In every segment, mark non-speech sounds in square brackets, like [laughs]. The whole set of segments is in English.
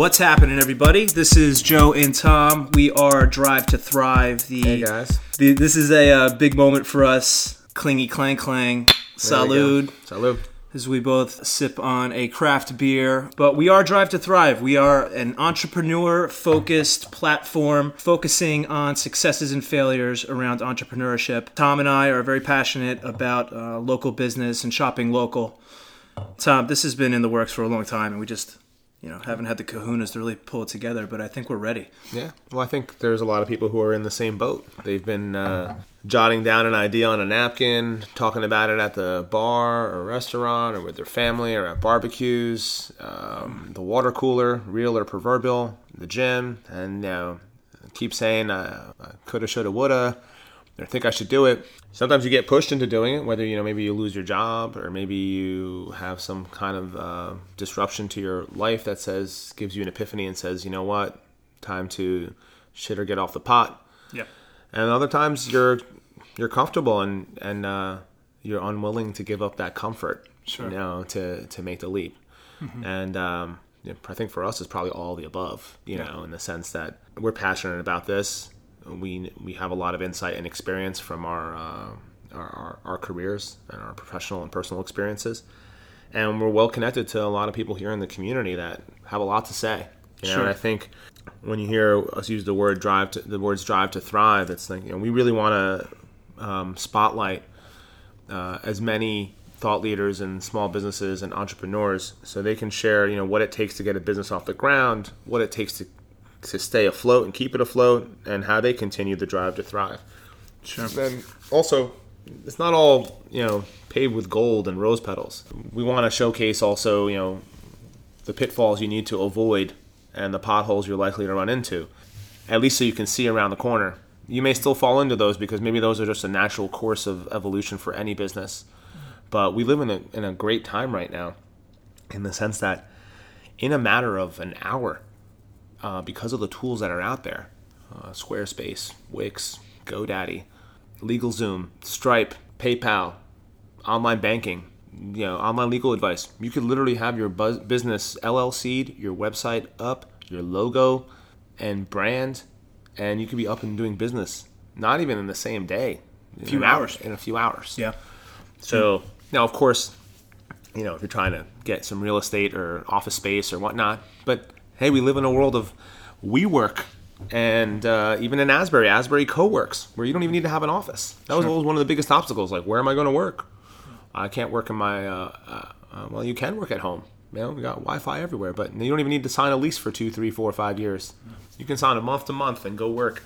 What's happening, everybody? This is Joe and Tom. We are Drive to Thrive. The, Hey guys. the this is a uh, big moment for us. Clingy clang clang. There we go. Salud. Salud. As we both sip on a craft beer. But we are Drive to Thrive. We are an entrepreneur focused platform focusing on successes and failures around entrepreneurship. Tom and I are very passionate about uh, local business and shopping local. Tom, this has been in the works for a long time, and we just, you know, haven't had the kahunas to really pull it together. But I think we're ready. Yeah. Well, I think there's a lot of people who are in the same boat. They've been uh, jotting down an idea on a napkin, talking about it at the bar or restaurant or with their family or at barbecues, um, the water cooler, real or proverbial, the gym, and you know, keep saying uh, coulda, shoulda, woulda. I think I should do it. Sometimes you get pushed into doing it, whether you know maybe you lose your job or maybe you have some kind of uh, disruption to your life that says gives you an epiphany and says, you know what, time to shit or get off the pot. Yeah. And other times you're you're comfortable and and uh, you're unwilling to give up that comfort, Sure. you know, to to make the leap. And um, I think for us, it's probably all the above, you Yeah. know, in the sense that we're passionate about this. We we have a lot of insight and experience from our uh, our, our, our careers and our professional and personal experiences, and we're well connected to a lot of people here in the community that have a lot to say. You know, Sure. and I think when you hear us use the word drive to the words drive to thrive, it's like you know we really want to um, spotlight uh, as many thought leaders and small businesses and entrepreneurs so they can share you know what it takes to get a business off the ground, what it takes to to stay afloat and keep it afloat, and how they continue the drive to thrive. Sure. Then also, it's not all you know paved with gold and rose petals. We want to showcase also you know the pitfalls you need to avoid and the potholes you're likely to run into, at least so you can see around the corner. You may still fall into those because maybe those are just a natural course of evolution for any business. But we live in a, in a great time right now in the sense that in a matter of an hour, uh, because of the tools that are out there uh, Squarespace, Wix, GoDaddy, LegalZoom, Stripe, PayPal, online banking, you know, online legal advice. You could literally have your buzz- business LLC'd, your website up, your logo and brand, and you could be up and doing business. Not even in the same day. A few hours. In a few hours. Yeah. So now, of course, you know if you're trying to get some real estate or office space or whatnot, but hey, we live in a world of WeWork and uh, even in Asbury, Asbury Co-works, where you don't even need to have an office. That was always one of the biggest obstacles. Like, where am I going to work? I can't work in my. Uh, uh, uh, well, you can work at home. You know, we got Wi-Fi everywhere, but you don't even need to sign a lease for two, three, four, five years. You can sign a month to month and go work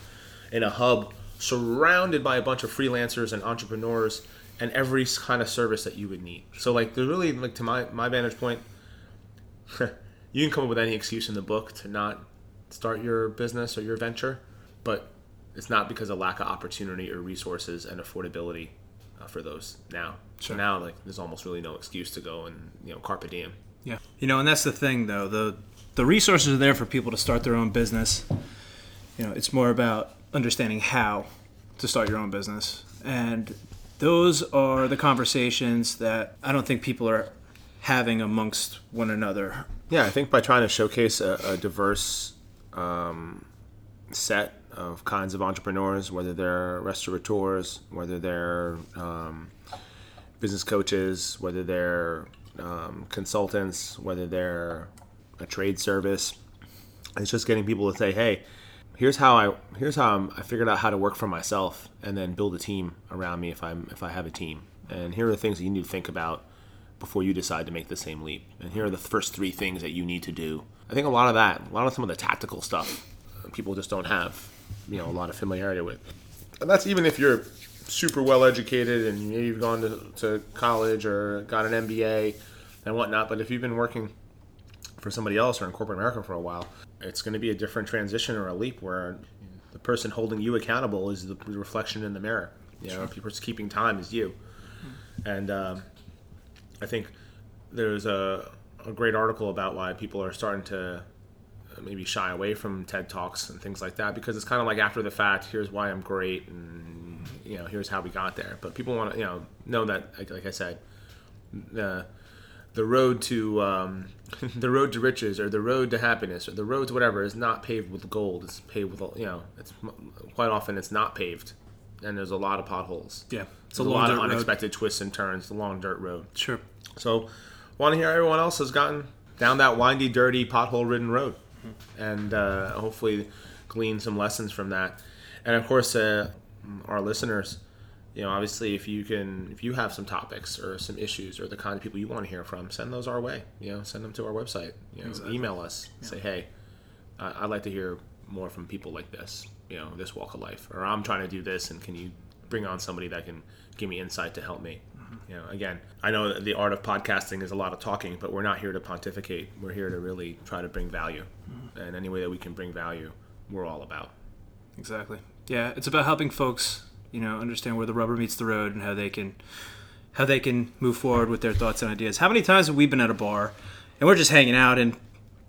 in a hub surrounded by a bunch of freelancers and entrepreneurs and every kind of service that you would need. So, like, there's really, like, to my my vantage point, [laughs] you can come up with any excuse in the book to not start your business or your venture, but it's not because of lack of opportunity or resources and affordability uh, for those now. So now, like, there's almost really no excuse to go and you know carpe diem. Yeah. You know, and that's the thing though. The the resources are there for people to start their own business. You know, it's more about understanding how to start your own business. And those are the conversations that I don't think people are having amongst one another. Yeah, I think by trying to showcase a, a diverse um, set of kinds of entrepreneurs, whether they're restaurateurs, whether they're um, business coaches, whether they're um, consultants, whether they're a trade service, it's just getting people to say, "Hey, here's how I here's how I'm, I figured out how to work for myself, and then build a team around me if I'm if I have a team. And here are the things that you need to think about before you decide to make the same leap. And here are the first three things that you need to do. I think a lot of that, a lot of some of the tactical stuff, people just don't have, you know, a lot of familiarity with. And that's even if you're super well educated and maybe you've gone to, to college or got an MBA and whatnot. But if you've been working for somebody else or in corporate America for a while, it's going to be a different transition or a leap where the person holding you accountable is the reflection in the mirror. You know, the person keeping time is you. And um, I think there's a, a great article about why people are starting to maybe shy away from TED Talks and things like that because it's kind of like after the fact, here's why I'm great and, you know, here's how we got there. But people want to, you know, know that, like, like I said, the the road to um, [laughs] the road to riches or the road to happiness or the road to whatever is not paved with gold. It's paved with you know. It's quite often it's not paved, and there's a lot of potholes. Yeah, it's a a, lot of road. unexpected twists and turns. The long dirt road. Sure. So, want to hear everyone else has gotten down that windy, dirty, pothole-ridden road, and uh, hopefully glean some lessons from that. And of course, uh, our listeners, you know, obviously, if you can, if you have some topics or some issues or the kind of people you want to hear from, send those our way. You know, send them to our website. You know, Exactly. email us. Say, hey, I'd like to hear more from people like this. You know, this walk of life, or I'm trying to do this, and can you bring on somebody that can give me insight to help me? Mm-hmm. You know, again, I know that the art of podcasting is a lot of talking, but we're not here to pontificate. We're here to really try to bring value, mm-hmm. and any way that we can bring value, we're all about. Exactly. Yeah, it's about helping folks, you know, understand where the rubber meets the road and how they can how they can move forward with their thoughts and ideas. How many times have we been at a bar and we're just hanging out and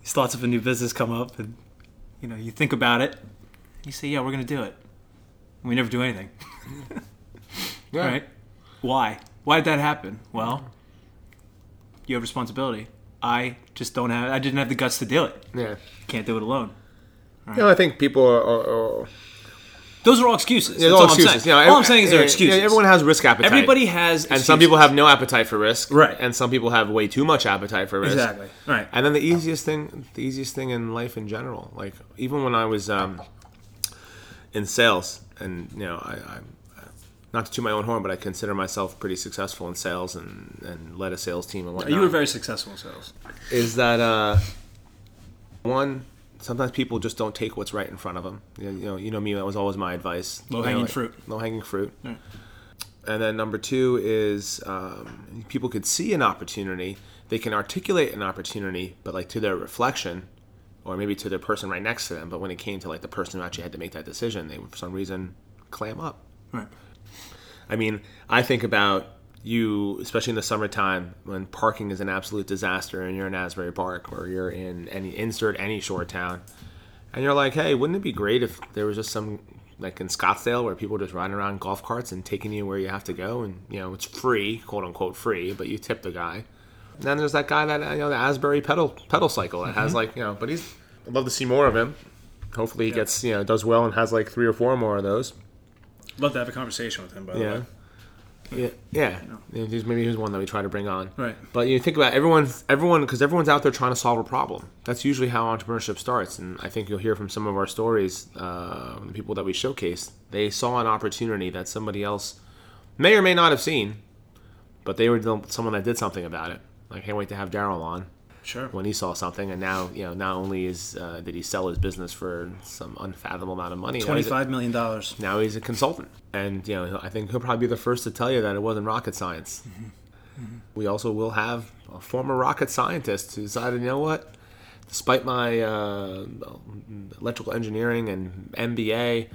these thoughts of a new business come up and you know, you think about it, you say, "Yeah, we're going to do it." And we never do anything. [laughs] Yeah. Right? Why? Why did that happen? Well, you have responsibility. I just don't have I didn't have the guts to do it. Yeah. Can't do it alone. You know, I think people are. are, are Those are all excuses. yeah, That's all all I'm excuses. saying. You all I'm saying is they're excuses. yeah, everyone has risk appetite. Everybody has, and some people have no appetite for risk, Right. And some people have way too much appetite for risk, exactly right. And then the easiest thing, the easiest thing in life in general, like even when I was um, in sales, and you know, I, I not to toot my own horn, but I consider myself pretty successful in sales and, and led a sales team and whatnot. You were very successful in sales. is that uh, one? Sometimes people just don't take what's right in front of them. You know, you know, me. That was always my advice. Low-hanging You know, fruit. Low hanging fruit. Yeah. And then number two is um, people could see an opportunity. They can articulate an opportunity, but like to their reflection, or maybe to the person right next to them. But when it came to like the person who actually had to make that decision, they would for some reason clam up. Right. I mean, I think about you, especially in the summertime when parking is an absolute disaster and you're in Asbury Park or you're in any insert any shore town, and you're like, hey, wouldn't it be great if there was just some like in Scottsdale where people are just riding around golf carts and taking you where you have to go, and you know it's free, quote unquote free, but you tip the guy. And then there's that guy that you know the Asbury pedal pedal cycle that has like you know, but he's I'd love to see more of him. Hopefully he gets you know does well and has like three or four more of those. Love to have a conversation with him. By the way. Yeah, yeah. Yeah, he's- Maybe he's one that we try to bring on. Right. But you think about everyone, everyone, because everyone's out there trying to solve a problem. That's usually how entrepreneurship starts, and I think you'll hear from some of our stories, uh, the people that we showcase. They saw an opportunity that somebody else may or may not have seen, but they were someone that did something about it. I can't wait to have Daryl on Sure. when he saw something, and now you know not only is uh, did he sell his business for some unfathomable amount of money, now he's a- Twenty-five million dollars. now he's a consultant, and you know I think he'll probably be the first to tell you that it wasn't rocket science. We also will have a former rocket scientist who decided, you know what, despite my uh, electrical engineering and MBA,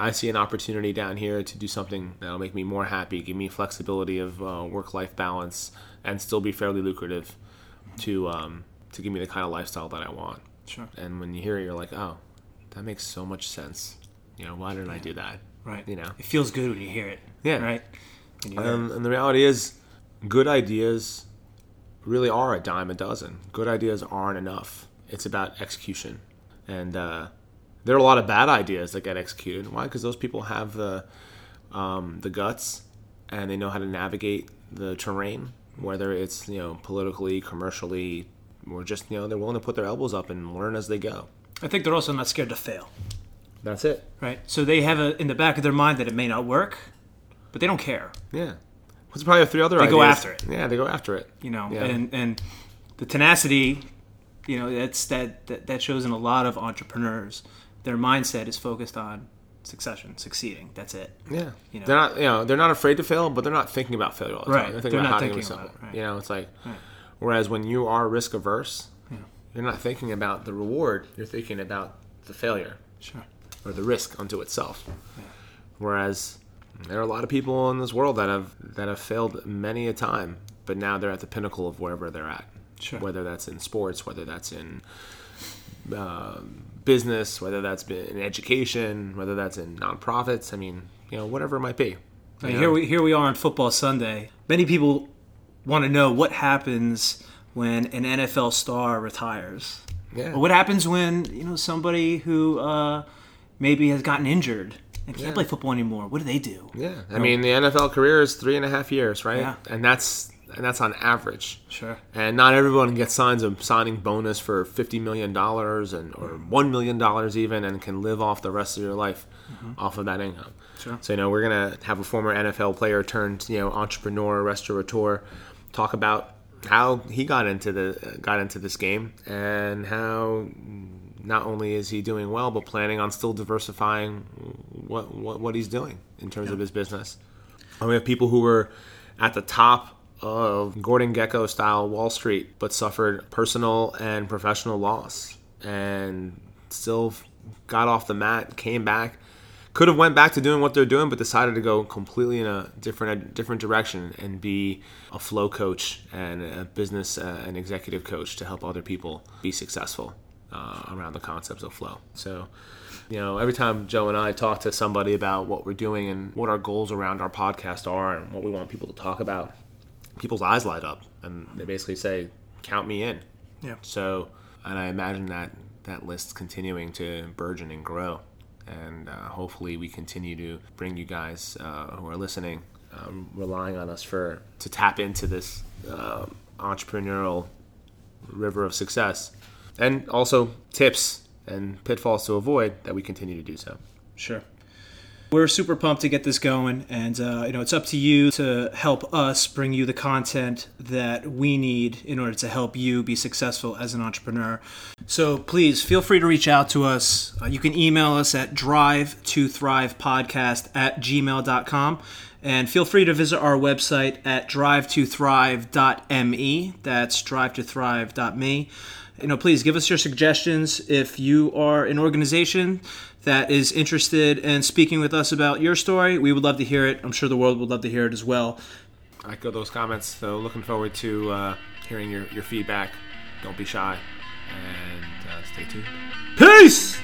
I see an opportunity down here to do something that'll make me more happy, give me flexibility of uh, work-life balance, and still be fairly lucrative to um, to give me the kind of lifestyle that I want. Sure. And when you hear it, you're like, oh, that makes so much sense. You know, why didn't I do that? Right. You know. It feels good when you hear it. Yeah. Right. Um, and the reality is, good ideas really are a dime a dozen. Good ideas aren't enough. It's about execution. And uh, there are a lot of bad ideas that get executed. Why? Because those people have the um, the guts and they know how to navigate the terrain, whether it's you know politically, commercially, or just you know they're willing to put their elbows up and learn as they go. I think they're also not scared to fail. That's it. Right. So they have a in the back of their mind that it may not work, but they don't care. Yeah. What's probably three other They ideas? go after it. Yeah, they go after it. You know. Yeah. And and the tenacity, you know, that's that, that that shows in a lot of entrepreneurs. Their mindset is focused on succession, succeeding. That's it. Yeah, You know. they're not. You know, they're not afraid to fail, but they're not thinking about failure all the Right. time. They're thinking They're about not how to thinking about it, right. You know, it's like. Right. Whereas when you are risk averse, you're not thinking about the reward. You're thinking about the failure Sure. or the risk unto itself. Whereas there are a lot of people in this world that have that have failed many a time, but now they're at the pinnacle of wherever they're at. Sure. Whether that's in sports, whether that's in um business, whether that's been in education, whether that's in nonprofits. I mean, you know, whatever it might be. You here we here we are on football Sunday. Many people want to know what happens when an NFL star retires. Yeah. Or what happens when you know somebody who uh, maybe has gotten injured and can't Yeah. play football anymore? What do they do? Yeah, I mean the NFL career is three and a half years, right? Yeah. And that's and that's on average. Sure. And not everyone gets signs a signing bonus for fifty million dollars and or one million dollars even, and can live off the rest of your life mm-hmm. off of that income. Sure. So you know we're gonna have a former NFL player turned you know entrepreneur, restaurateur, talk about how he got into the got into this game and how not only is he doing well, but planning on still diversifying what what, what he's doing in terms of his business. And we have people who were at the top of Gordon Gekko style Wall Street, but suffered personal and professional loss, and still got off the mat, came back, could have went back to doing what they're doing, but decided to go completely in a different a different direction and be a flow coach and a business uh, and executive coach to help other people be successful uh, around the concepts of flow. So you know, every time Joe and I talk to somebody about what we're doing and what our goals around our podcast are and what we want people to talk about, people's eyes light up and they basically say, "Count me in." Yeah. So, and I imagine that that list's continuing to burgeon and grow, and uh, hopefully we continue to bring you guys uh, who are listening, um, relying on us for to tap into this um entrepreneurial river of success, and also tips and pitfalls to avoid that we continue to do so. Sure. We're super pumped to get this going, and uh, you know it's up to you to help us bring you the content that we need in order to help you be successful as an entrepreneur. So please feel free to reach out to us. Uh, you can email us at drive to thrive podcast at gmail.com. And feel free to visit our website at drive2thrive.me. That's drive2thrive.me you know, please give us your suggestions if you are an organization that is interested in speaking with us about your story. We would love to hear it. I'm sure the world would love to hear it as well. I echo those comments. So looking forward to uh, hearing your, your feedback. Don't be shy and uh, stay tuned. Peace!